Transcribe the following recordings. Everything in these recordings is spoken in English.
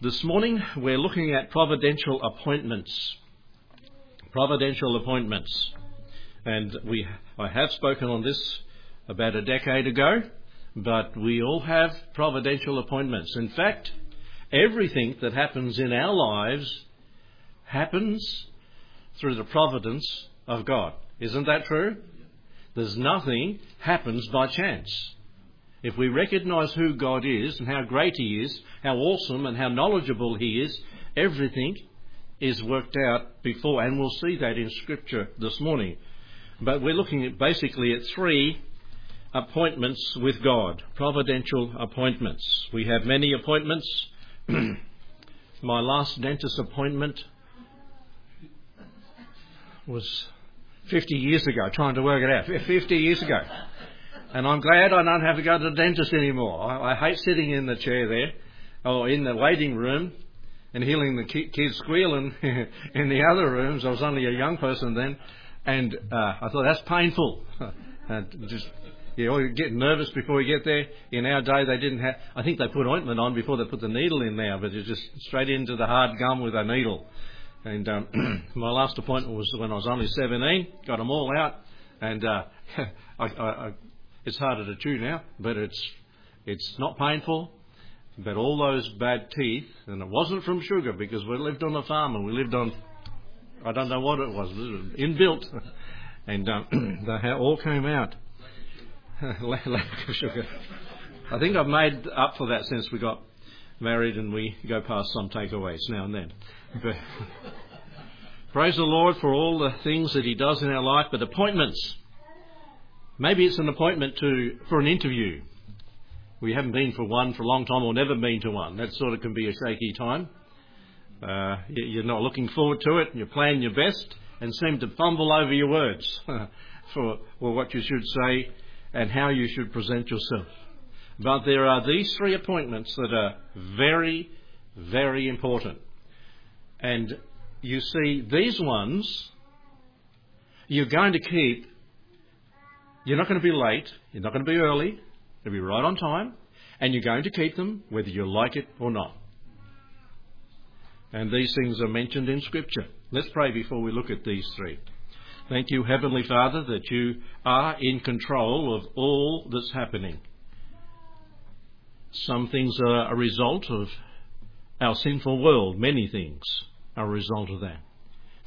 This morning we're looking at providential appointments. Providential appointments. And we, I have spoken on this about a decade ago, but we all have providential appointments. In fact, everything that happens in our lives happens through the providence of God. Isn't that true? There's nothing happens by chance. If we recognize who God is and how great He is, how awesome and how knowledgeable He is, everything is worked out before, and we'll see that in Scripture this morning. But we're looking at basically at three appointments with God, providential appointments. We have many appointments. My last dentist appointment was 50 years ago, trying to work it out. 50 years ago. And I'm glad I don't have to go to the dentist anymore. I, I hate sitting in the chair there or in the waiting room and hearing the kids squealing in the other rooms. I was only a young person then. And uh, I thought, that's painful. and just you know, get nervous before you get there. In our day, they didn't have. I think they put ointment on before they put the needle in now, but it's just straight into the hard gum with a needle. And um, my last appointment was when I was only 17. Got them all out, and uh, I, I, I, it's harder to chew now, but it's it's not painful. But all those bad teeth, and it wasn't from sugar because we lived on a farm and we lived on, I don't know what it was, inbuilt, and um, they all came out. lack of sugar. I think I've made up for that since we got married and we go past some takeaways now and then. But praise the Lord for all the things that He does in our life, but appointments. Maybe it's an appointment to for an interview. We haven't been for one for a long time or never been to one. That sort of can be a shaky time. Uh, you're not looking forward to it, and you're playing your best and seem to fumble over your words for well, what you should say and how you should present yourself. But there are these three appointments that are very, very important. And you see, these ones you're going to keep, you're not going to be late, you're not going to be early, you'll be right on time, and you're going to keep them whether you like it or not. And these things are mentioned in Scripture. Let's pray before we look at these three. Thank you, Heavenly Father, that you are in control of all that's happening. Some things are a result of our sinful world. Many things are a result of that.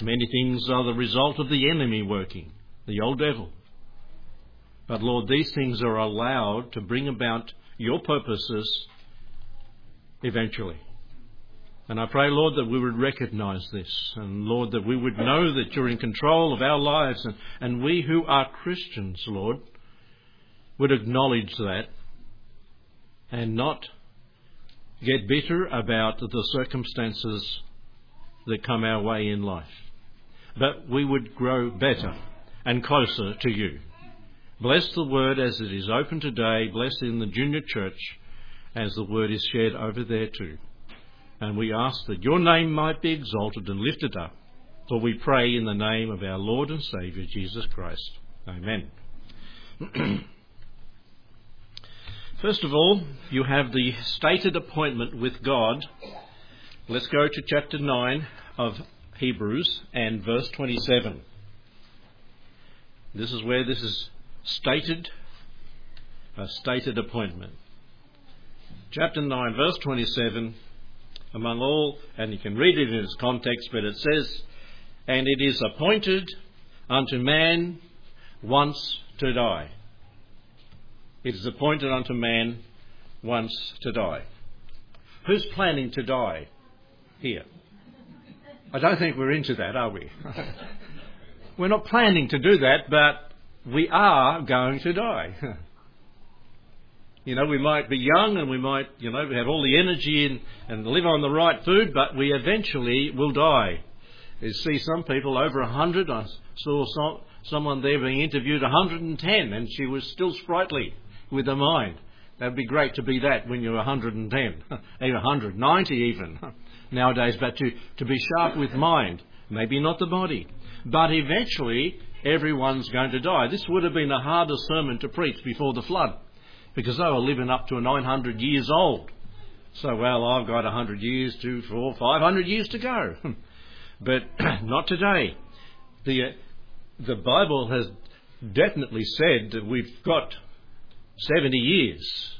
Many things are the result of the enemy working, the old devil. But Lord, these things are allowed to bring about your purposes eventually. And I pray, Lord, that we would recognize this. And Lord, that we would know that you're in control of our lives. And, and we who are Christians, Lord, would acknowledge that and not get bitter about the circumstances that come our way in life. But we would grow better and closer to you. Bless the word as it is open today. Bless in the junior church as the word is shared over there too. And we ask that your name might be exalted and lifted up. For we pray in the name of our Lord and Saviour, Jesus Christ. Amen. First of all, you have the stated appointment with God. Let's go to chapter 9 of Hebrews and verse 27. This is where this is stated, a stated appointment. Chapter 9, verse 27 among all, and you can read it in its context, but it says, And it is appointed unto man once to die. It is appointed unto man once to die. Who's planning to die here? I don't think we're into that, are we? we're not planning to do that, but we are going to die. You know, we might be young and we might, you know, have all the energy and, and live on the right food, but we eventually will die. You see some people over 100. I saw some, someone there being interviewed 110 and she was still sprightly with her mind. That'd be great to be that when you're 110, even 190 even nowadays, but to, to be sharp with mind, maybe not the body. But eventually, everyone's going to die. This would have been a harder sermon to preach before the flood because they were living up to 900 years old So, well, I've got hundred years, two, four, five hundred years to go. but not today. The, uh, the Bible has definitely said that we've got 70 years.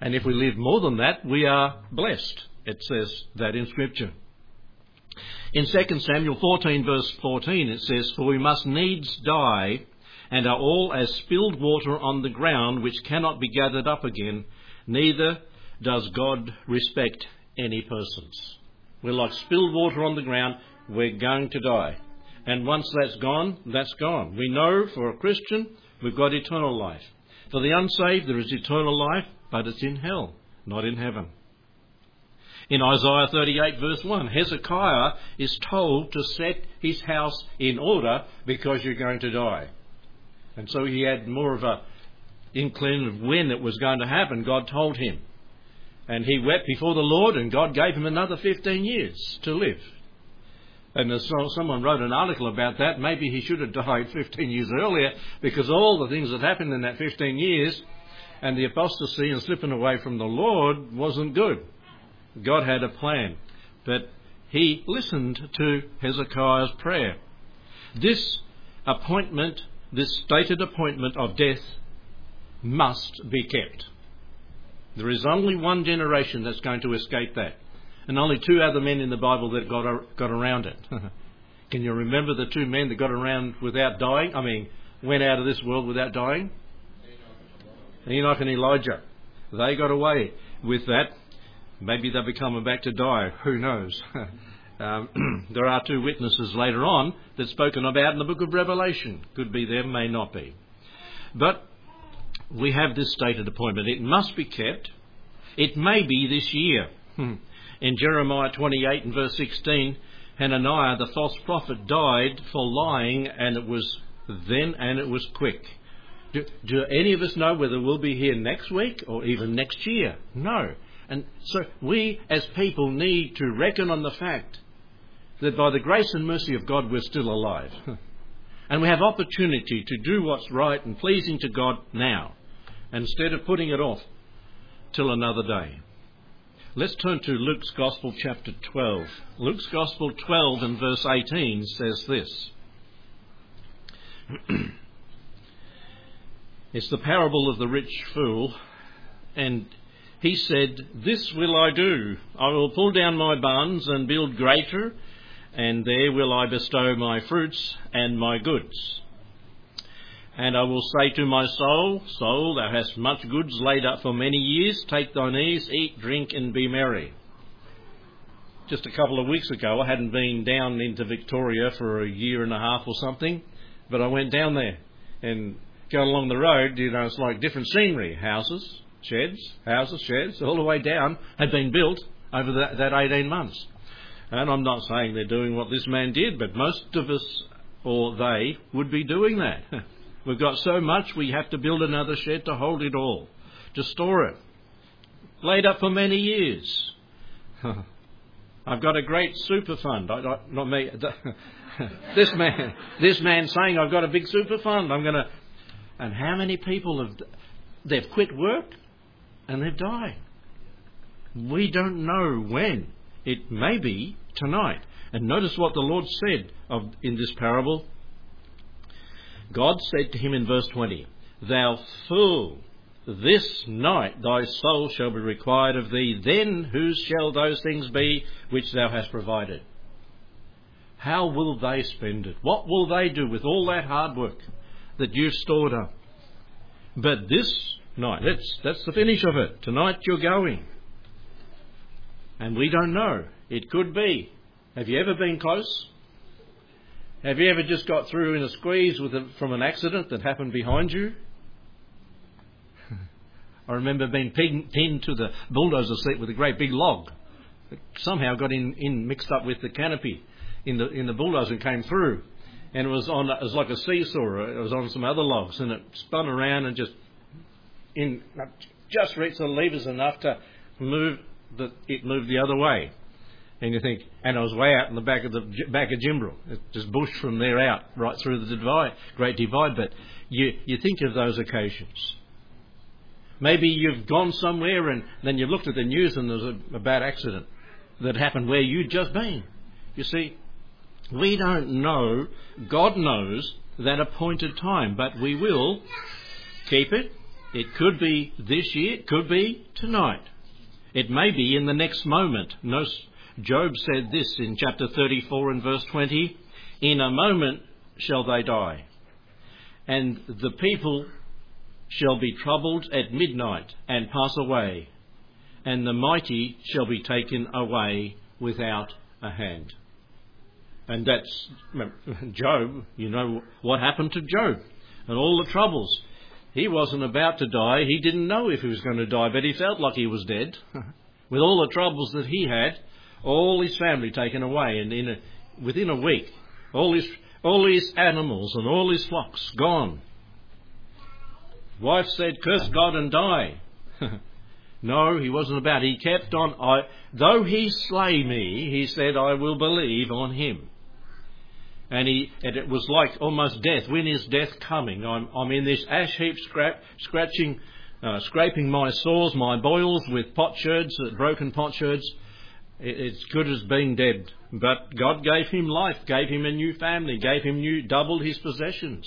And if we live more than that, we are blessed. It says that in Scripture. In 2 Samuel 14, verse 14, it says, For we must needs die, and are all as spilled water on the ground, which cannot be gathered up again, neither does God respect any persons. We're like spilled water on the ground, we're going to die. And once that's gone, that's gone. We know for a Christian, we've got eternal life. For the unsaved, there is eternal life, but it's in hell, not in heaven. In Isaiah 38, verse 1, Hezekiah is told to set his house in order because you're going to die. And so he had more of a inkling of when it was going to happen. God told him. And he wept before the Lord, and God gave him another 15 years to live. And as someone wrote an article about that, maybe he should have died 15 years earlier because all the things that happened in that 15 years and the apostasy and slipping away from the Lord wasn't good. God had a plan. But he listened to Hezekiah's prayer. This appointment, this stated appointment of death, must be kept. There is only one generation that's going to escape that, and only two other men in the Bible that got, got around it. Can you remember the two men that got around without dying? I mean, went out of this world without dying? Enoch and Elijah. They got away with that. Maybe they'll be coming back to die. Who knows? um, there are two witnesses later on that's spoken about in the book of Revelation. Could be them, may not be. But we have this stated appointment. It must be kept. It may be this year. Hmm. In Jeremiah 28 and verse 16, Hananiah the false prophet died for lying, and it was then and it was quick. Do, do, any of us know whether we'll be here next week or even next year? No. And so we as people need to reckon on the fact that by the grace and mercy of God we're still alive. and we have opportunity to do what's right and pleasing to God now instead of putting it off till another day. Let's turn to Luke's Gospel, chapter 12. Luke's Gospel 12 and verse 18 says this. it's the parable of the rich fool, and he said, This will I do. I will pull down my barns and build greater, and there will I bestow my fruits and my goods. And I will say to my soul, Soul, thou hast much goods laid up for many years. Take thine ease, eat, drink, and be merry. Just a couple of weeks ago, I hadn't been down into Victoria for a year and a half or something, but I went down there and going along the road, you know, it's like different scenery. Houses, sheds, houses, sheds, all the way down, had been built over that, that 18 months. And I'm not saying they're doing what this man did, but most of us, or they, would be doing that. We've got so much we have to build another shed to hold it all, to store it. Laid up for many years. I've got a great super fund. I, I, not me. this man, this man saying I've got a big super fund. I'm to. And how many people have they've quit work and they've died? We don't know when. It may be tonight. And notice what the Lord said of, in this parable God said to him in verse 20, Thou fool, this night thy soul shall be required of thee. Then whose shall those things be which thou hast provided? How will they spend it? What will they do with all that hard work that you've stored up? But this night, that's, that's the finish of it. Tonight you're going. And we don't know. It could be. Have you ever been close? Have you ever just got through in a squeeze a, from an accident that happened behind you? I remember being pinned to the bulldozer seat with a great big log. It somehow got in, in mixed up with the canopy in the in the bulldozer and came through, and it was on it was like a seesaw. It was on some other logs, and it spun around and just in just reached the levers enough to move the it moved the other way and you think, and I was way out in the back of the back of Jimbrel, it's just bush from there out, right through the divide, Great Divide. But you you think of those occasions. Maybe you've gone somewhere and then you've looked at the news and there's a, a bad accident that happened where you'd just been. You see, we don't know, God knows that appointed time, but we will keep it. It could be this year, it could be tonight. It may be in the next moment. Job said this in chapter 34 and verse 20 In a moment shall they die, and the people shall be troubled at midnight and pass away, and the mighty shall be taken away without a hand. And that's Job. You know what happened to Job and all the troubles. He wasn't about to die. He didn't know if he was going to die, but he felt like he was dead. With all the troubles that he had, all his family taken away, and in a, within a week, all his, all his animals and all his flocks gone. Wife said, Curse God and die. no, he wasn't about. He kept on. I, though he slay me, he said, I will believe on him and he and it was like almost death. When is death coming? I'm I'm in this ash heap, scrap, scratching, uh, scraping my sores, my boils with potsherds, uh, broken potsherds. It, it's good as being dead. But God gave him life, gave him a new family, gave him new, doubled his possessions.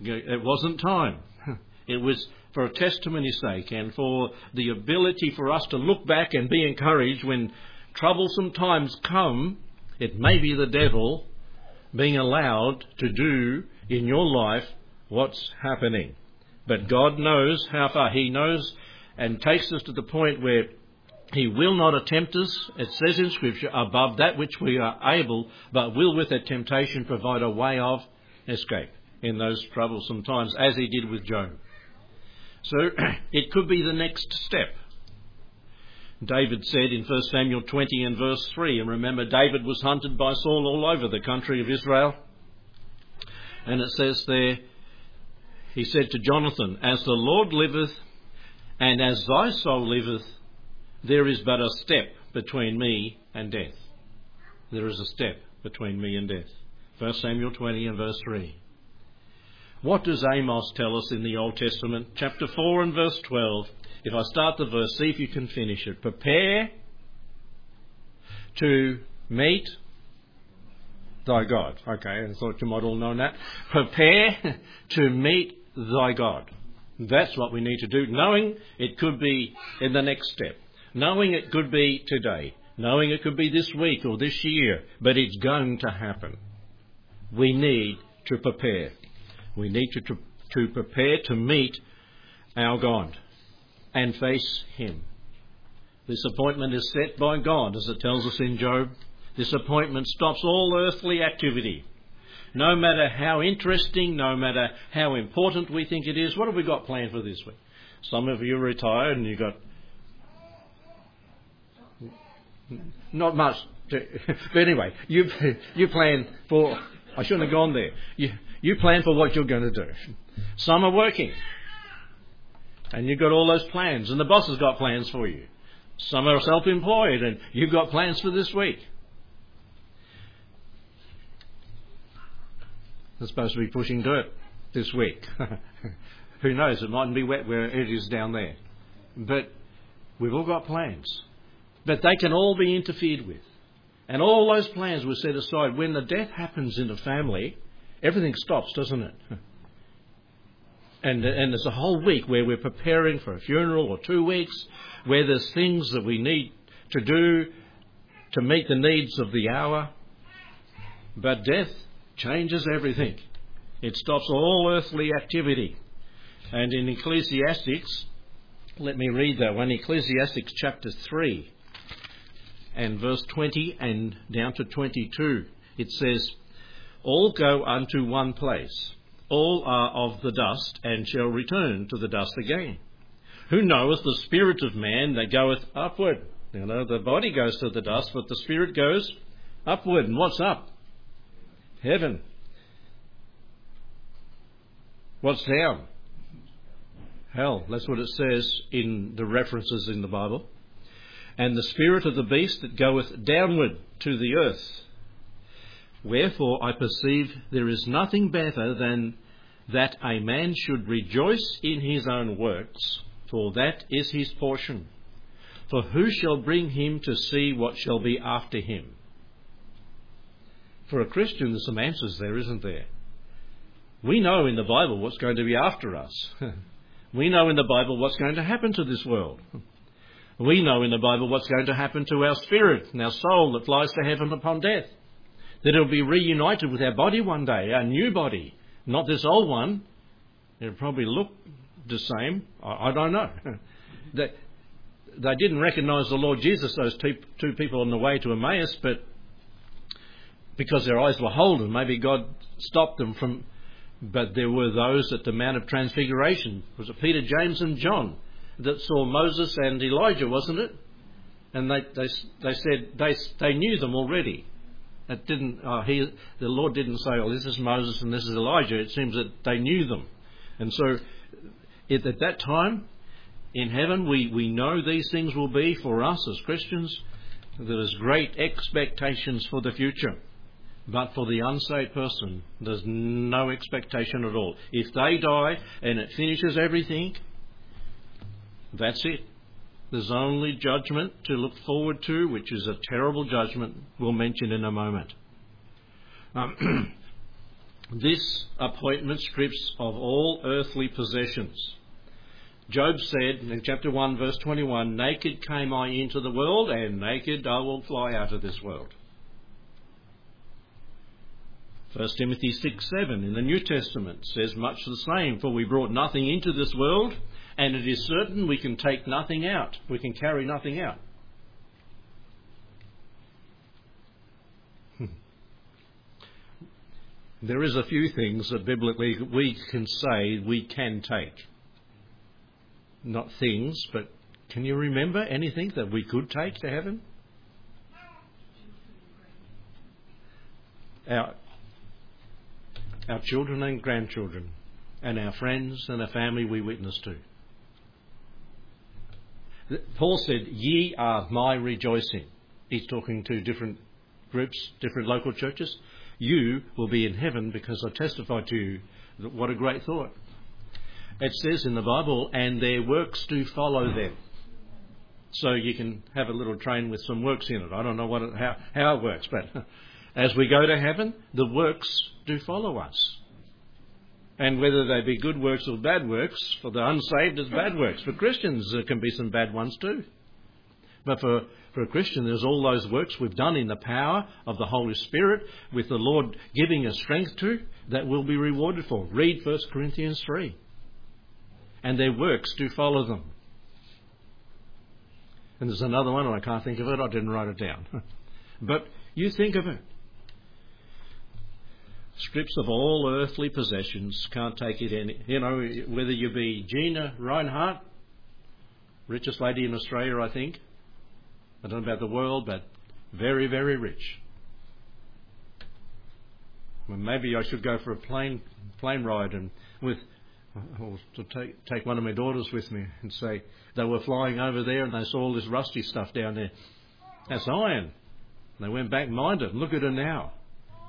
It wasn't time. It was for a testimony's sake and for the ability for us to look back and be encouraged when troublesome times come. It may be the devil being allowed to do in your life what's happening. But God knows how far. He knows and takes us to the point where He will not attempt us, it says in Scripture, above that which we are able, but will with that temptation provide a way of escape in those troublesome times, as He did with Job. So it could be the next step. David said in 1 Samuel 20 and verse 3, and remember, David was hunted by Saul all over the country of Israel. And it says there, he said to Jonathan, As the Lord liveth, and as thy soul liveth, there is but a step between me and death. There is a step between me and death. 1 Samuel 20 and verse 3. What does Amos tell us in the Old Testament? Chapter 4 and verse 12. If I start the verse, see if you can finish it. Prepare to meet thy God. Okay, I thought you might all know that. Prepare to meet thy God. That's what we need to do, knowing it could be in the next step, knowing it could be today, knowing it could be this week or this year, but it's going to happen. We need to prepare. We need to, to, to prepare to meet our God and face Him. This appointment is set by God, as it tells us in Job. This appointment stops all earthly activity. No matter how interesting, no matter how important we think it is, what have we got planned for this week? Some of you are retired and you've got not much. To, but anyway, you you plan for. I shouldn't have gone there. You you plan for what you're going to do. Some are working. And you've got all those plans, and the boss has got plans for you. Some are self employed, and you've got plans for this week. They're supposed to be pushing dirt this week. Who knows? It mightn't be wet where it is down there. But we've all got plans. But they can all be interfered with. And all those plans were set aside. When the death happens in a family, everything stops, doesn't it? and, and there's a whole week where we're preparing for a funeral or two weeks where there's things that we need to do to meet the needs of the hour. But death changes everything. It stops all earthly activity. And in Ecclesiastics, let me read that one Ecclesiastics chapter 3 and verse 20 and down to 22. It says, All go unto one place all are of the dust, and shall return to the dust again. Who knoweth the spirit of man that goeth upward? You know, the body goes to the dust, but the spirit goes upward. And what's up? Heaven. What's down? Hell. That's what it says in the references in the Bible. And the spirit of the beast that goeth downward to the earth. Wherefore I perceive there is nothing better than that a man should rejoice in his own works, for that is his portion. For who shall bring him to see what shall be after him? For a Christian, there's some answers there, isn't there? We know in the Bible what's going to be after us. we know in the Bible what's going to happen to this world. We know in the Bible what's going to happen to our spirit and our soul that flies to heaven upon death. That it'll be reunited with our body one day, our new body, not this old one. It'll probably look the same. I, I don't know. they, they didn't recognise the Lord Jesus, those two, two people on the way to Emmaus, but because their eyes were holden, maybe God stopped them from. But there were those at the Mount of Transfiguration. Was it Peter, James, and John that saw Moses and Elijah, wasn't it? And they, they, they said they, they knew them already. It didn't. Uh, he, the Lord didn't say, "Oh, this is Moses and this is Elijah." It seems that they knew them, and so it, at that time in heaven, we, we know these things will be for us as Christians. There's great expectations for the future. But for the unsaved person, there's no expectation at all. If they die and it finishes everything, that's it. There's only judgment to look forward to, which is a terrible judgment we'll mention in a moment. Um, this appointment strips of all earthly possessions. Job said in chapter 1, verse 21 Naked came I into the world, and naked I will fly out of this world. 1 Timothy 6 7 in the New Testament says much the same, for we brought nothing into this world, and it is certain we can take nothing out. We can carry nothing out. Hmm. there is a few things that biblically we can say we can take. Not things, but can you remember anything that we could take to heaven? Our, our children and grandchildren, and our friends and the family we witness to. Paul said, Ye are my rejoicing. He's talking to different groups, different local churches. You will be in heaven because I testify to you. What a great thought. It says in the Bible, and their works do follow them. So you can have a little train with some works in it. I don't know what it, how, how it works, but as we go to heaven, the works do follow us. And whether they be good works or bad works, for the unsaved, it's bad works. For Christians, there can be some bad ones too. But for, for a Christian, there's all those works we've done in the power of the Holy Spirit, with the Lord giving us strength to, that we'll be rewarded for. Read 1 Corinthians 3. And their works do follow them. And there's another one, and I can't think of it, I didn't write it down. but you think of it strips of all earthly possessions, can't take it any. You know, whether you be Gina Rinehart, richest lady in Australia, I think. I don't know about the world, but very, very rich. Well, maybe I should go for a plane plane ride and with or to take take one of my daughters with me and say they were flying over there and they saw all this rusty stuff down there. That's iron. They went back minded. Look at it now.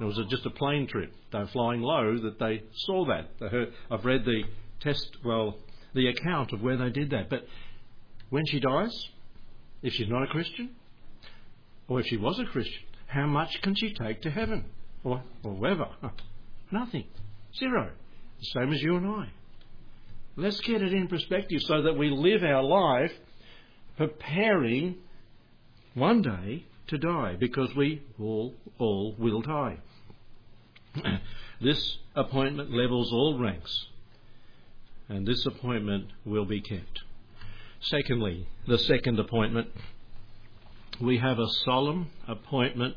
It was just a plane trip. They flying low that they saw that. They heard, I've read the test, well, the account of where they did that. But when she dies, if she's not a Christian, or if she was a Christian, how much can she take to heaven? Or, or wherever? Nothing. Zero. The same as you and I. Let's get it in perspective so that we live our life preparing one day to die because we all, all will die. this appointment levels all ranks, and this appointment will be kept. Secondly, the second appointment, we have a solemn appointment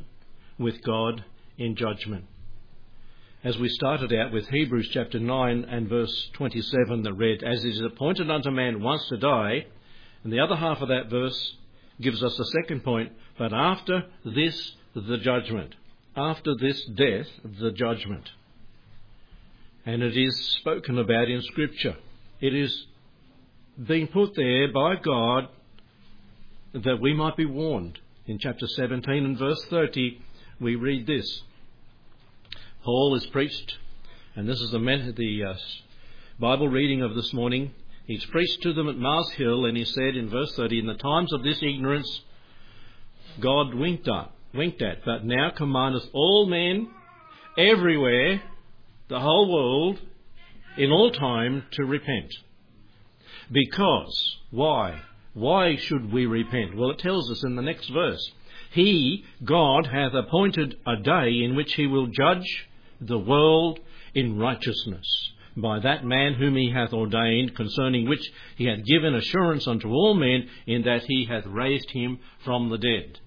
with God in judgment. As we started out with Hebrews chapter 9 and verse 27 that read, As it is appointed unto man once to die, and the other half of that verse gives us the second point, but after this, the judgment. After this death, the judgment. And it is spoken about in Scripture. It is being put there by God that we might be warned. In chapter 17 and verse 30, we read this Paul is preached And this is the, the uh, Bible reading of this morning. He's preached to them at Mars Hill, and he said in verse 30, In the times of this ignorance, God winked at, winked at, but now commandeth all men everywhere, the whole world, in all time, to repent. Because, why? Why should we repent? Well, it tells us in the next verse. He, God, hath appointed a day in which he will judge the world in righteousness by that man whom he hath ordained, concerning which he hath given assurance unto all men, in that he hath raised him from the dead.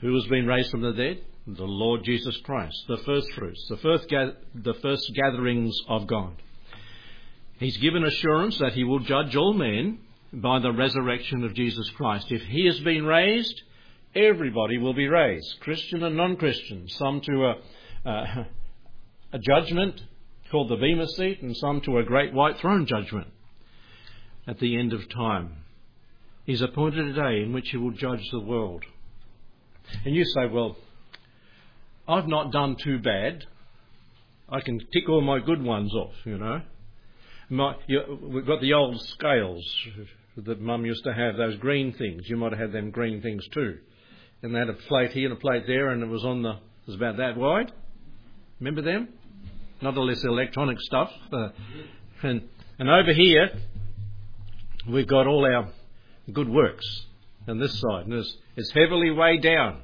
Who has been raised from the dead? The Lord Jesus Christ, the first fruits, the first, the first gatherings of God. He's given assurance that he will judge all men by the resurrection of Jesus Christ. If he has been raised, everybody will be raised, Christian and non Christian, some to a, uh, a judgment called the Bema seat, and some to a great white throne judgment at the end of time. He's appointed a day in which he will judge the world. And you say, well, I've not done too bad. I can tick all my good ones off, you know. My, you, we've got the old scales that Mum used to have, those green things. You might have had them green things too. And they had a plate here and a plate there, and it was on the, it was about that wide. Remember them? not all this electronic stuff. Uh, and, and over here, we've got all our good works on this side. And it's, it's heavily weighed down.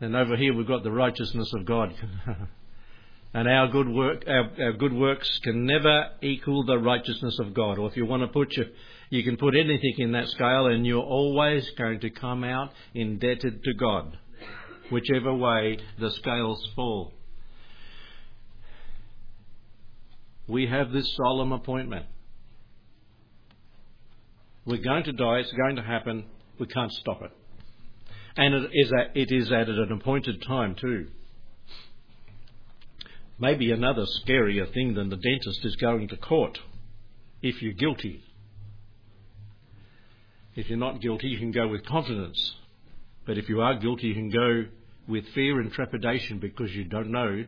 And over here, we've got the righteousness of God. and our good work, our, our, good works can never equal the righteousness of God. Or if you want to put your, you can put anything in that scale, and you're always going to come out indebted to God, whichever way the scales fall. we have this solemn appointment. We're going to die, it's going to happen, we can't stop it. And it is at, it is at an appointed time too. Maybe another scarier thing than the dentist is going to court if you're guilty. If you're not guilty, you can go with confidence. But if you are guilty, you can go with fear and trepidation because you don't know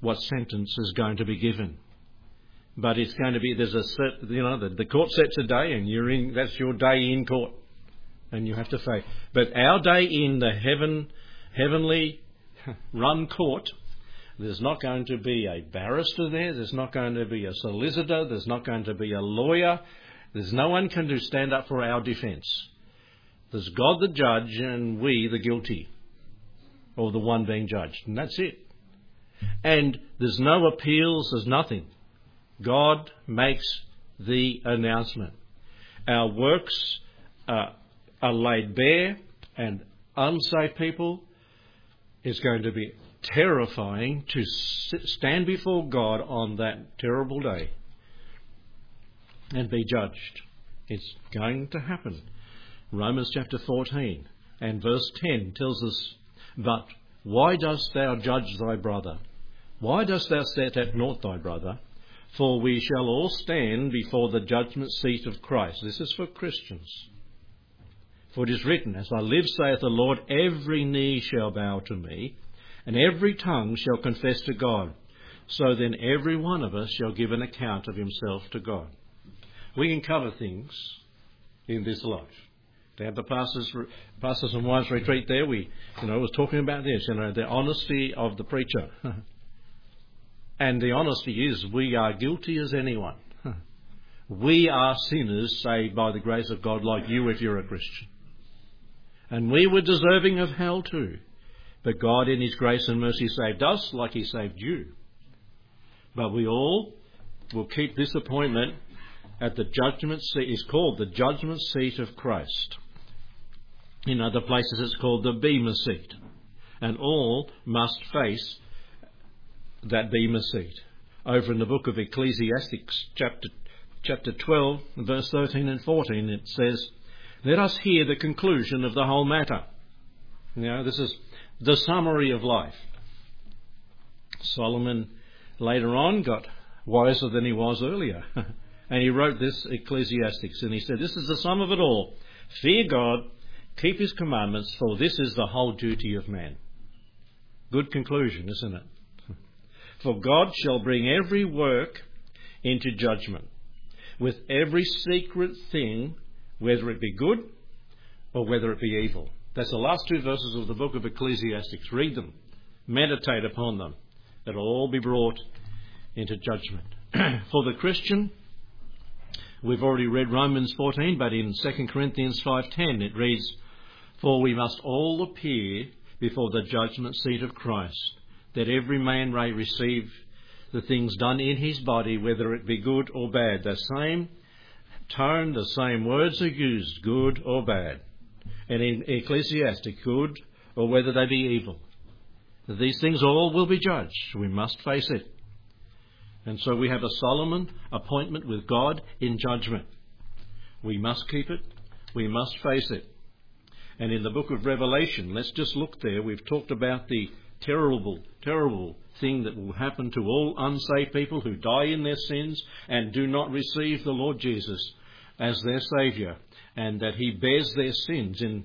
what sentence is going to be given but it's going to be there's a you know the, the court sets a day and you're in that's your day in court and you have to say but our day in the heaven heavenly run court there's not going to be a barrister there there's not going to be a solicitor there's not going to be a lawyer. There's no one can do stand up for our defense. There's God the judge and we the guilty or the one being judged and that's it. And there's no appeals there's nothing. God makes the announcement. Our works uh, are laid bare, and unsaved people is going to be terrifying to stand before God on that terrible day and be judged. It's going to happen. Romans chapter 14 and verse 10 tells us, But why dost thou judge thy brother? Why dost thou set at naught thy brother? For we shall all stand before the judgment seat of Christ. This is for Christians. For it is written, As I live, saith the Lord, every knee shall bow to me, and every tongue shall confess to God. So then every one of us shall give an account of himself to God. We can cover things in this life. To have the pastors, pastors and wives retreat there, we, you know, was talking about this, you know, the honesty of the preacher. And the honesty is, we are guilty as anyone. We are sinners saved by the grace of God, like you if you're a Christian. And we were deserving of hell too. But God, in His grace and mercy, saved us like He saved you. But we all will keep this appointment at the judgment seat. It's called the judgment seat of Christ. In other places, it's called the Bema seat. And all must face that Bema seat. Over in the book of Ecclesiastes, chapter, chapter 12, verse 13 and 14, it says, Let us hear the conclusion of the whole matter. Now, this is the summary of life. Solomon later on got wiser than he was earlier. and he wrote this Ecclesiastes, and he said, This is the sum of it all. Fear God, keep his commandments, for this is the whole duty of man. Good conclusion, isn't it? For God shall bring every work into judgment, with every secret thing, whether it be good or whether it be evil. That's the last two verses of the book of Ecclesiastes. Read them, meditate upon them. It'll all be brought into judgment. For the Christian, we've already read Romans 14, but in 2 Corinthians 5:10 it reads, "For we must all appear before the judgment seat of Christ, that every man may receive the things done in his body, whether it be good or bad. The same tone, the same words are used, good or bad. And in Ecclesiastic, good or whether they be evil. These things all will be judged. We must face it. And so we have a solemn appointment with God in judgment. We must keep it. We must face it. And in the book of Revelation, let's just look there. We've talked about the terrible, terrible thing that will happen to all unsaved people who die in their sins and do not receive the Lord Jesus as their Saviour, and that He bears their sins in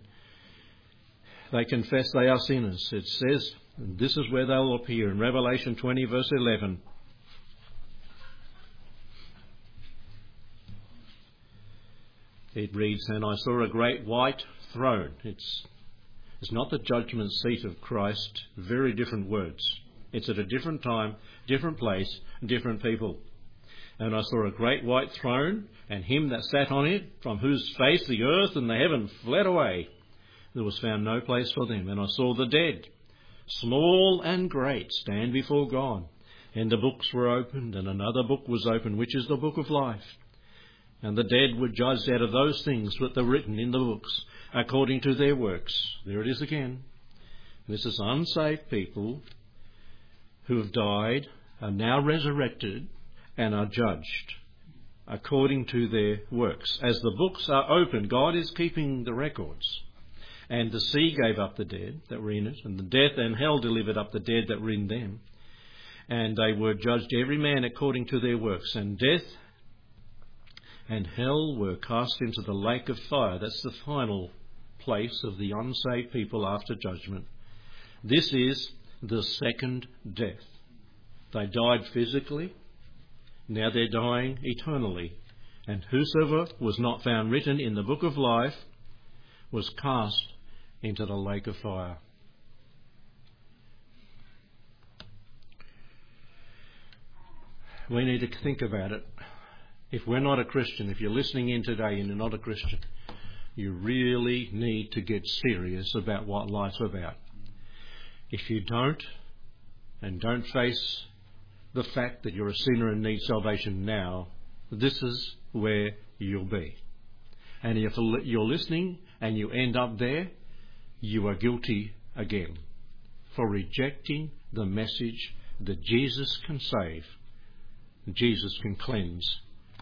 they confess they are sinners. It says, this is where they'll appear in Revelation 20, verse 11. It reads, And I saw a great white throne. It's, it's not the judgment seat of Christ, very different words. It's at a different time, different place, different people. And I saw a great white throne, and him that sat on it, from whose face the earth and the heaven fled away. There was found no place for them. And I saw the dead, small and great, stand before God. And the books were opened, and another book was opened, which is the book of life. And the dead were judged out of those things that are written in the books, according to their works. There it is again. This is unsaved people who have died are now resurrected and are judged according to their works. As the books are opened, God is keeping the records. And the sea gave up the dead that were in it, and the death and hell delivered up the dead that were in them. And they were judged every man according to their works. And death and hell were cast into the lake of fire. That's the final place of the unsaved people after judgment. This is the second death. They died physically, now they're dying eternally. And whosoever was not found written in the book of life was cast into the lake of fire. We need to think about it. If we're not a Christian, if you're listening in today and you're not a Christian, you really need to get serious about what life's about. If you don't, and don't face the fact that you're a sinner and need salvation now, this is where you'll be. And if you're listening and you end up there, you are guilty again for rejecting the message that Jesus can save, Jesus can cleanse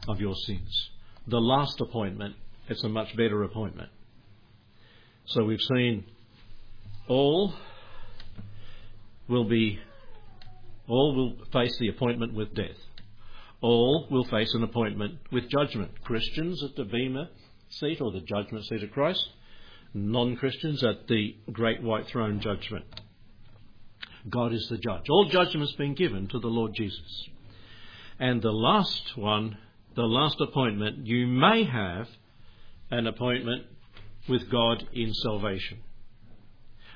of your sins. The last appointment, it's a much better appointment. So we've seen all will be, all will face the appointment with death. All will face an appointment with judgment. Christians at the Bema seat or the judgment seat of Christ, non Christians at the great white throne judgment. God is the judge. All judgment has been given to the Lord Jesus. And the last one, the last appointment, you may have an appointment with God in salvation.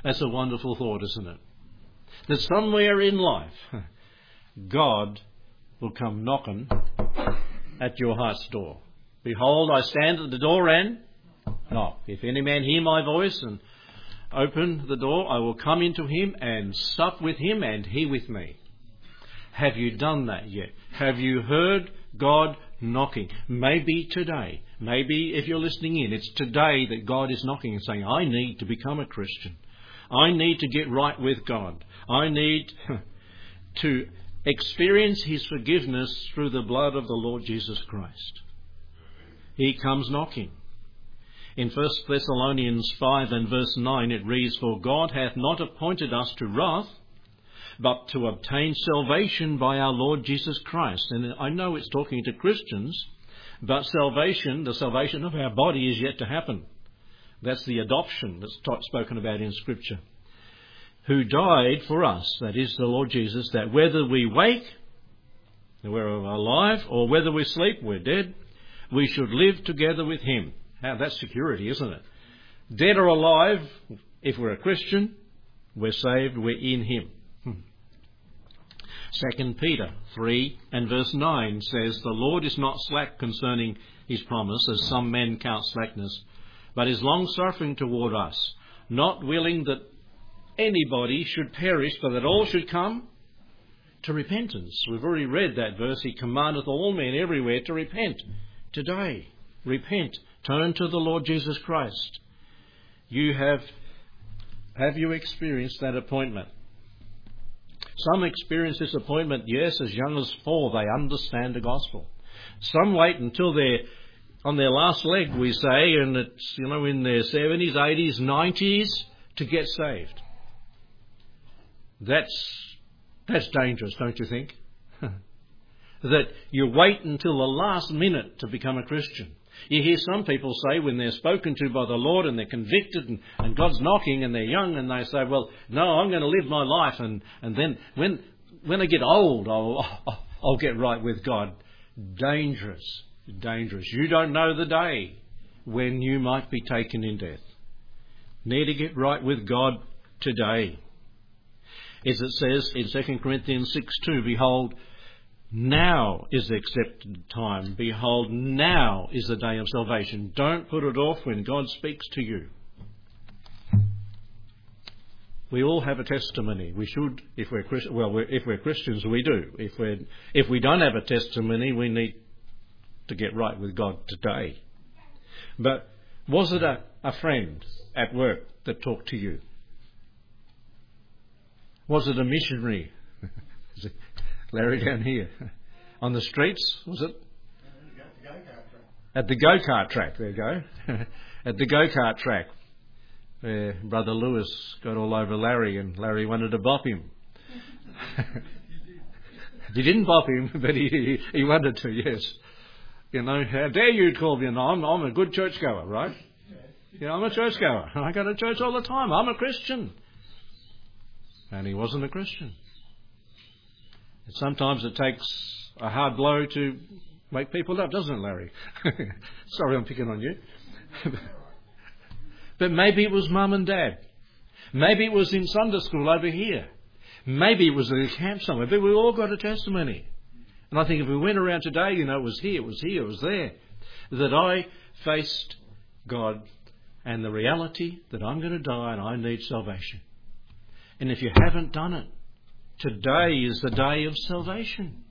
That's a wonderful thought, isn't it? that somewhere in life, God will come knocking at your heart's door. Behold, I stand at the door and knock. If any man hear my voice and open the door, I will come into him and sup with him and he with me. Have you done that yet? Have you heard God knocking? Maybe today. Maybe if you're listening in, it's today that God is knocking and saying, I need to become a Christian. I need to get right with God. I need to experience His forgiveness through the blood of the Lord Jesus Christ. He comes knocking. In 1 Thessalonians 5 and verse 9 it reads, For God hath not appointed us to wrath, but to obtain salvation by our Lord Jesus Christ. And I know it's talking to Christians, but salvation, the salvation of our body, is yet to happen. That's the adoption that's spoken about in Scripture. who died for us, that is the Lord Jesus, that whether we wake, we're alive, or whether we sleep, we're dead, we should live together with him. How that's security, isn't it? Dead or alive, if we're a Christian, we're saved, we're in him. 2 hmm. Peter 3 and verse 9 says, The Lord is not slack concerning his promise, as some men count slackness, but is long suffering toward us, not willing that anybody should perish, but that all should come to repentance. We've already read that verse. He commandeth all men everywhere to repent. Today, repent. Turn to the Lord Jesus Christ. You have, have you experienced that appointment? Some experience disappointment, yes, as young as four, they understand the gospel. Some wait until they're on their last leg, we say, and it's, you know, in their 70s, 80s, 90s to get saved. That's, that's dangerous, don't you think? that you wait until the last minute to become a Christian. You hear some people say when they're spoken to by the Lord and they're convicted and, and God's knocking and they're young and they say, well, no, I'm going to live my life and, and then when, when I get old, I'll, I'll get right with God. Dangerous. Dangerous. You don't know the day when you might be taken in death. Need to get right with God today as it says in 2 Corinthians 6 2, Behold, now is the accepted time. Behold, now is the day of salvation. Don't put it off when God speaks to you. We all have a testimony. We should, if we're well, we're, if we're Christians, we do. If we if we don't have a testimony, we need to get right with God today. But was it a, a friend at work that talked to you? Was it a missionary? Larry down here. On the streets, was it? At the go kart track, there you go. At the go kart track, where Brother Lewis got all over Larry and Larry wanted to bop him. he didn't bop him, but he, he wanted to, yes. You know, how dare you call me? No, I'm, I'm a good churchgoer, right? Yeah, I'm a churchgoer. I go to church all the time. I'm a Christian and he wasn't a Christian. Sometimes it takes a hard blow to wake people up, doesn't it, Larry? Sorry, I'm picking on you. but maybe it was mum and dad. Maybe it was in Sunday school over here. Maybe it was at a camp somewhere. But we all got a testimony. And I think if we went around today, you know, it was here, it was here, it was there, that I faced God and the reality that I'm going to die and I need salvation. And if you haven't done it, today is the day of salvation.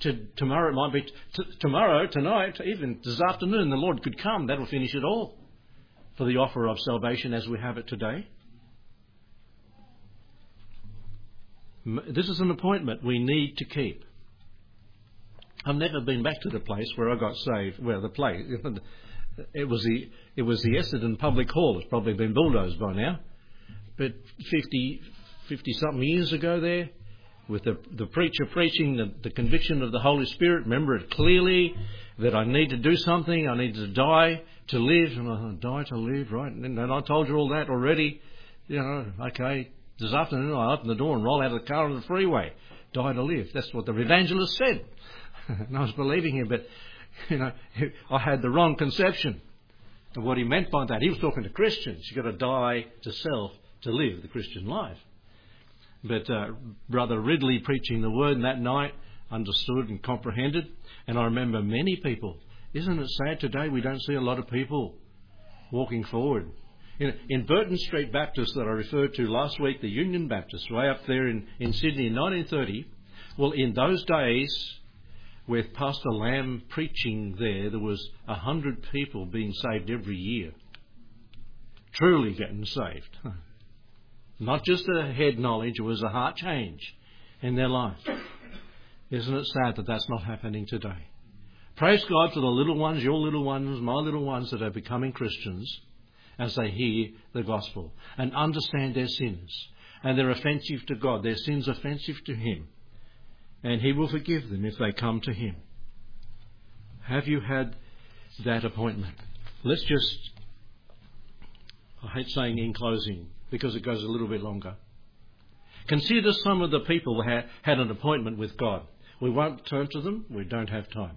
To, tomorrow it might be t- tomorrow, tonight, even this afternoon, the Lord could come. That'll finish it all for the offer of salvation as we have it today. This is an appointment we need to keep. I've never been back to the place where I got saved. Well, the place it was the it was the Essendon Public Hall. It's probably been bulldozed by now but 50, 50 something years ago there, with the, the preacher preaching the, the conviction of the Holy Spirit, remember it clearly that I need to do something, I need to die to live, and I die to live, right? And, and I told you all that already. You know, okay, this afternoon I open the door and roll out of the car on the freeway. Die to live. That's what the evangelist said. and I was believing him, but, you know, I had the wrong conception of what he meant by that. He was talking to Christians. You've got to die to self to live the Christian life. But uh, Brother Ridley preaching the word that night understood and comprehended. And I remember many people. Isn't it sad today we don't see a lot of people walking forward? In, in Burton Street Baptist that I referred to last week, the Union Baptist, way up there in, in Sydney in 1930, well, in those days, with Pastor Lamb preaching there, there was a hundred people being saved every year. Truly getting saved. Not just a head knowledge, it was a heart change in their life. Isn't it sad that that's not happening today? Praise God for the little ones, your little ones, my little ones that are becoming Christians as they hear the gospel and understand their sins. And they're offensive to God. Their sins offensive to Him. And He will forgive them if they come to Him. Have you had that appointment? Let's just, I hate saying in closing, because it goes a little bit longer. Consider some of the people who had an appointment with God. We won't turn to them, we don't have time.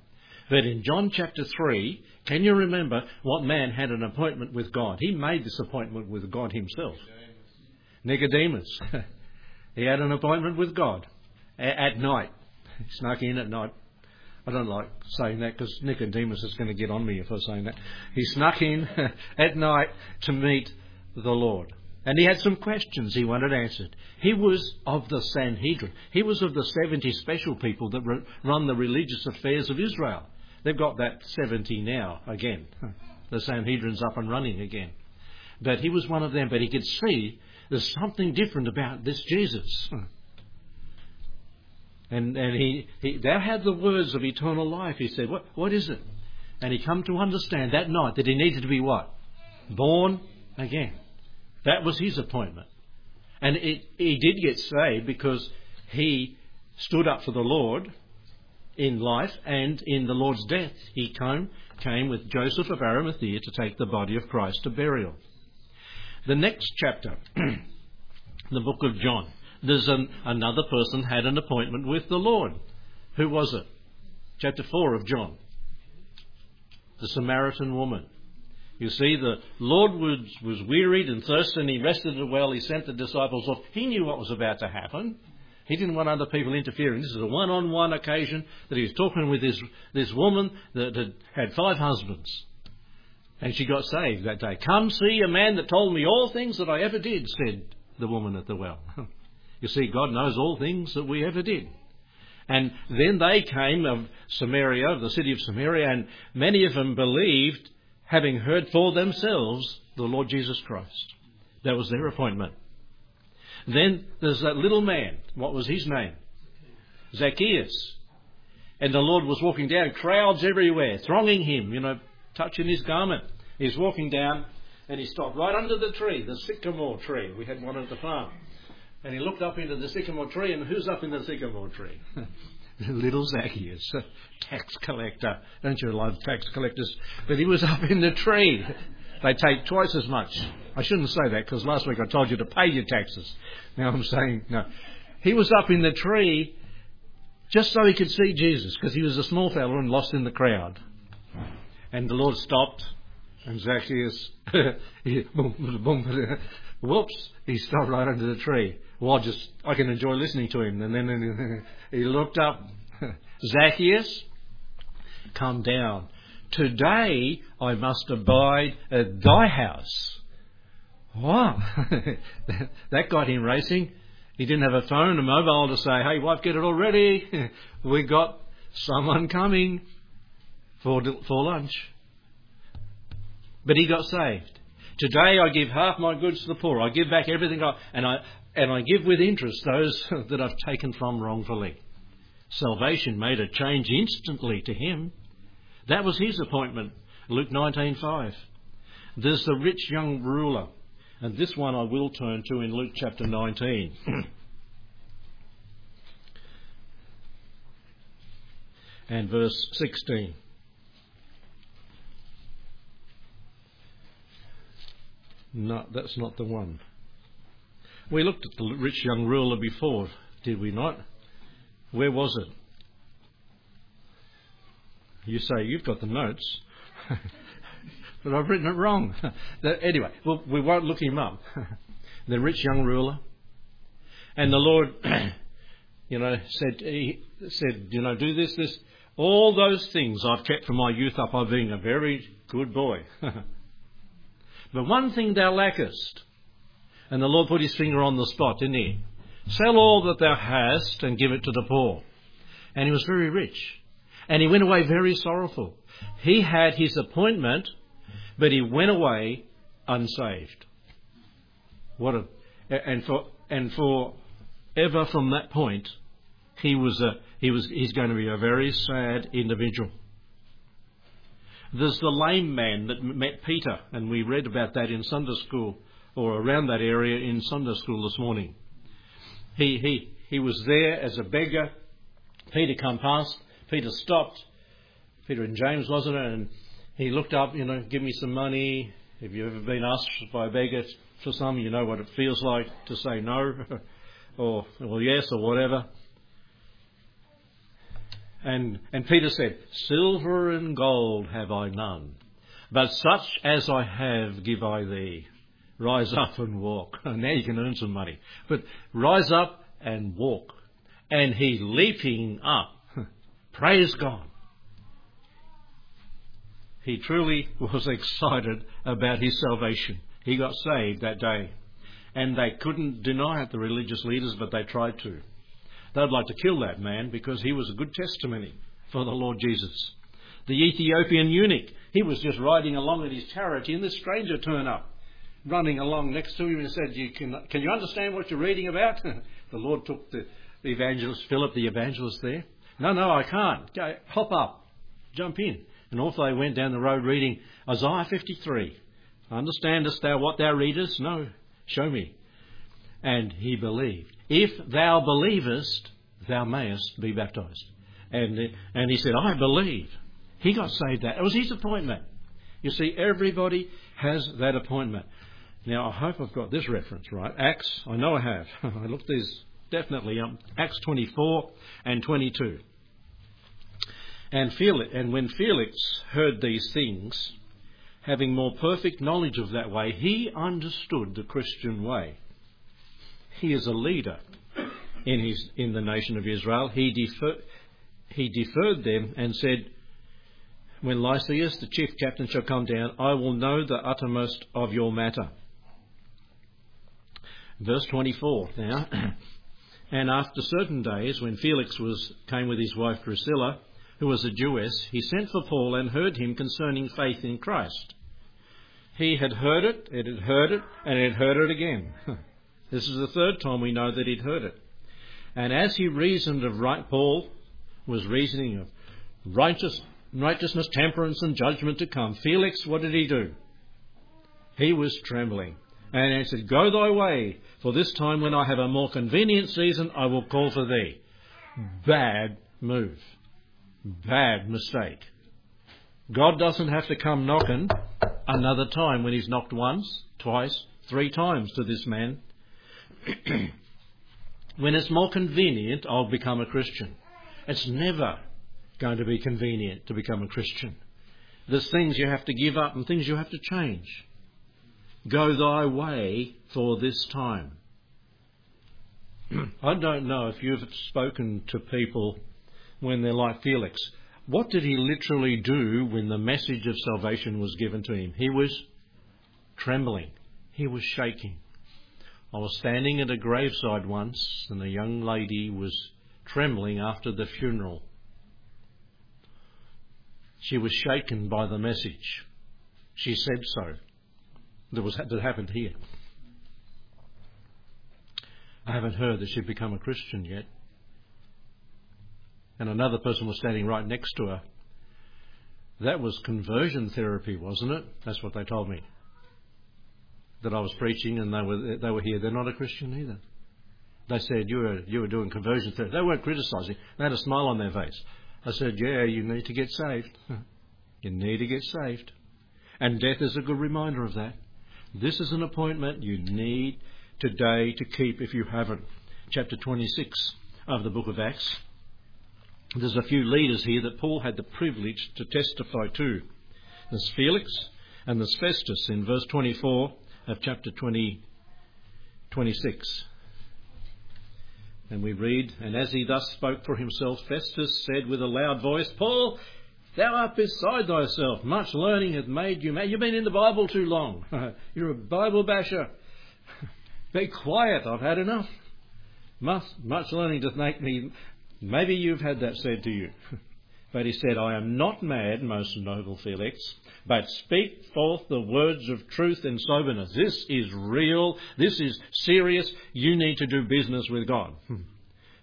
But in John chapter 3, can you remember what man had an appointment with God? He made this appointment with God himself. Nicodemus. he had an appointment with God at night. He snuck in at night. I don't like saying that because Nicodemus is going to get on me if I say that. He snuck in at night to meet the Lord. And he had some questions he wanted answered. He was of the Sanhedrin. He was of the 70 special people that run the religious affairs of Israel. They've got that 70 now again. The Sanhedrin's up and running again. But he was one of them, but he could see there's something different about this Jesus. And, and he, he, thou had the words of eternal life. He said, what, what is it? And he come to understand that night that he needed to be what? Born again. That was his appointment. And it, he did get saved because he stood up for the Lord in life and in the Lord's death. He came, came with Joseph of Arimathea to take the body of Christ to burial. The next chapter, the book of John, there's an, another person had an appointment with the Lord. Who was it? Chapter 4 of John. The Samaritan woman. You see, the Lord was, was wearied and thirsty and he rested at a well. He sent the disciples off. He knew what was about to happen. He didn't want other people interfering. This is a one-on-one occasion that he was talking with this, this woman that had had five husbands. And she got saved that day. Come see a man that told me all things that I ever did, said the woman at the well. you see, God knows all things that we ever did. And then they came of Samaria, the city of Samaria, and many of them believed having heard for themselves the Lord Jesus Christ. That was their appointment. Then there's that little man. What was his name? Zacchaeus. And the Lord was walking down, crowds everywhere, thronging him, you know, touching his garment. He's walking down and he stopped right under the tree, the sycamore tree. We had one at the farm. And he looked up into the sycamore tree, and who's up in the sycamore tree? little Zacchaeus, a tax collector. Don't you love tax collectors? But he was up in the tree. They take twice as much. I shouldn't say that because last week I told you to pay your taxes. Now I'm saying no. He was up in the tree just so he could see Jesus because he was a small fellow and lost in the crowd. And the Lord stopped and Zacchaeus, whoops, he stopped right under the tree. Well, just, I can enjoy listening to him. And then he looked up, Zacchaeus, come down. Today I must abide at thy house. Wow. that got him racing. He didn't have a phone, a mobile to say, hey, wife, get it all ready. we got someone coming for, for lunch. But he got saved. Today I give half my goods to the poor. I give back everything I, and I, and I give with interest those that I've taken from wrongfully. Salvation made a change instantly to him. That was his appointment. Luke 19:5. There's the rich young ruler, and this one I will turn to in Luke chapter 19. and verse 16. No, that's not the one. We looked at the rich young ruler before, did we not? Where was it? You say, you've got the notes. but I've written it wrong. anyway, well, we won't look him up. the rich young ruler. And the Lord, you know, said, he said, you know, do this, this. All those things I've kept from my youth up I've been a very good boy. but one thing thou lackest. And the Lord put his finger on the spot, didn't he? Sell all that thou hast and give it to the poor. And he was very rich. And he went away very sorrowful. He had his appointment, but he went away unsaved. What a, and for, and for ever from that point, he was a, he was, he's going to be a very sad individual. There's the lame man that met Peter, and we read about that in Sunday school or around that area in Sunday school this morning. He, he, he was there as a beggar. Peter come past. Peter stopped. Peter and James, wasn't it? And he looked up, you know, give me some money. Have you ever been asked by a beggar for some? You know what it feels like to say no. or, or yes, or whatever. And, and Peter said, Silver and gold have I none, but such as I have give I thee. Rise up and walk. now you can earn some money. But rise up and walk. And he leaping up, praise God. He truly was excited about his salvation. He got saved that day. And they couldn't deny it, the religious leaders, but they tried to. They'd like to kill that man because he was a good testimony for the Lord Jesus. The Ethiopian eunuch, he was just riding along in his chariot, and this stranger turned up, running along next to him and said, you can, can you understand what you're reading about? the Lord took the, evangelist, Philip the evangelist there. No, no, I can't. Go, hop up, jump in. And off they went down the road reading Isaiah 53. Understandest thou what thou readest? No, show me. And he believed. If thou believest, thou mayest be baptized. And, and he said, I believe. He got saved that. It was his appointment. You see, everybody has that appointment. Now, I hope I've got this reference right. Acts, I know I have. I looked these definitely up. Acts 24 and 22. And, Felix, and when Felix heard these things, having more perfect knowledge of that way, he understood the Christian way. He is a leader in, his, in the nation of Israel. He, defer, he deferred them and said, When Lysias, the chief captain, shall come down, I will know the uttermost of your matter. Verse 24 now. and after certain days, when Felix was, came with his wife Drusilla, who was a Jewess, he sent for Paul and heard him concerning faith in Christ. He had heard it, it had heard it, and it had heard it again. this is the third time we know that he'd heard it. And as he reasoned of right, Paul was reasoning of righteous, righteousness, temperance, and judgment to come. Felix, what did he do? He was trembling. And answered, Go thy way, for this time when I have a more convenient season, I will call for thee. Bad move. Bad mistake. God doesn't have to come knocking another time when he's knocked once, twice, three times to this man. when it's more convenient, I'll become a Christian. It's never going to be convenient to become a Christian. There's things you have to give up and things you have to change. Go thy way for this time. I don't know if you've spoken to people when they're like Felix. What did he literally do when the message of salvation was given to him? He was trembling. He was shaking. I was standing at a graveside once, and a young lady was trembling after the funeral. She was shaken by the message. She said so. That was that happened here. I haven't heard that she'd become a Christian yet and another person was standing right next to her. That was conversion therapy, wasn't it? That's what they told me. That I was preaching and they were, they were here. They're not a Christian either. They said, you were, you were doing conversion therapy. They weren't criticizing. They had a smile on their face. I said, yeah, you need to get saved. you need to get saved. And death is a good reminder of that. This is an appointment you need today to keep if you haven't. Chapter 26 of the book of Acts. There's a few leaders here that Paul had the privilege to testify to. There's Felix and there's Festus in verse 24 of chapter 20, 26. And we read, And as he thus spoke for himself, Festus said with a loud voice, Paul, thou art beside thyself. Much learning hath made you mad. You've been in the Bible too long. You're a Bible basher. Be quiet, I've had enough. Much, much learning doth make me Maybe you've had that said to you. But he said, I am not mad, most noble Felix, but speak forth the words of truth and soberness. This is real. This is serious. You need to do business with God.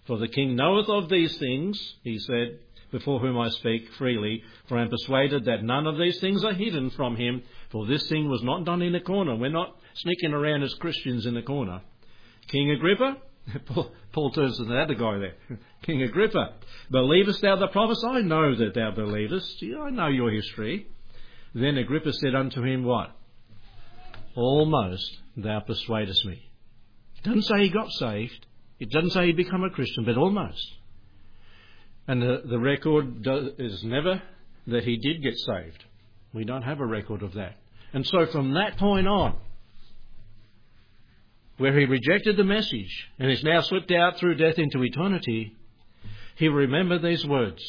For the king knoweth of these things, he said, before whom I speak freely, for I am persuaded that none of these things are hidden from him, for this thing was not done in a corner. We're not sneaking around as Christians in a corner. King Agrippa, Paul, Paul turns to the other guy there, King Agrippa. Believest thou the promise? I know that thou believest. I know your history. Then Agrippa said unto him, What? Almost thou persuadest me. It doesn't say he got saved. It doesn't say he'd become a Christian, but almost. And the, the record does, is never that he did get saved. We don't have a record of that. And so from that point on, where he rejected the message and is now slipped out through death into eternity, he remembered these words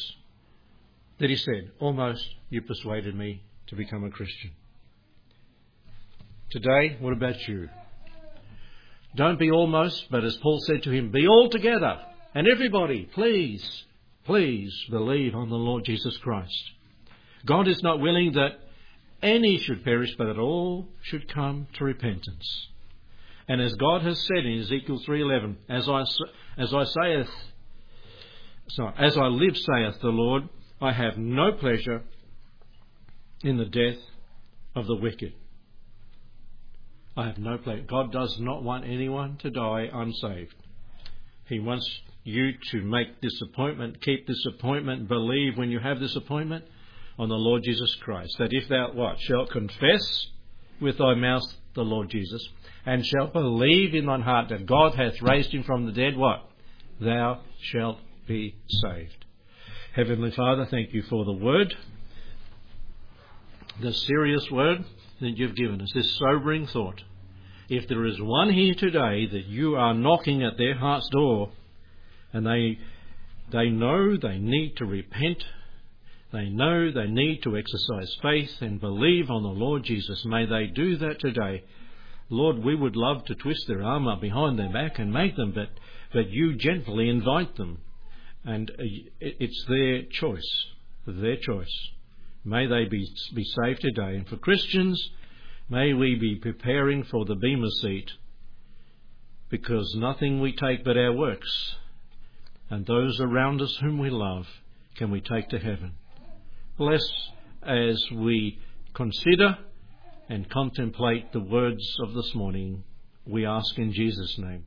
that he said, Almost you persuaded me to become a Christian. Today, what about you? Don't be almost, but as Paul said to him, be all together. And everybody, please, please believe on the Lord Jesus Christ. God is not willing that any should perish, but that all should come to repentance. And as God has said in Ezekiel 3:11, as I as I saith, sorry, as I live, saith the Lord, I have no pleasure in the death of the wicked. I have no pleasure. God does not want anyone to die unsaved. He wants you to make disappointment, keep disappointment, believe when you have disappointment on the Lord Jesus Christ. That if thou what? Shalt confess with thy mouth the Lord Jesus, and shalt believe in thine heart that God hath raised him from the dead, what? Thou shalt be saved. Heavenly Father, thank you for the word, the serious word that you've given us, this sobering thought. If there is one here today that you are knocking at their heart's door and they, they know they need to repent, they know they need to exercise faith and believe on the Lord Jesus, may they do that today. Lord, we would love to twist their arm up behind their back and make them, but, but you gently invite them. And uh, it's their choice, their choice. May they be, be saved today. And for Christians, May we be preparing for the Bema seat because nothing we take but our works and those around us whom we love can we take to heaven. Bless as we consider and contemplate the words of this morning, we ask in Jesus' name.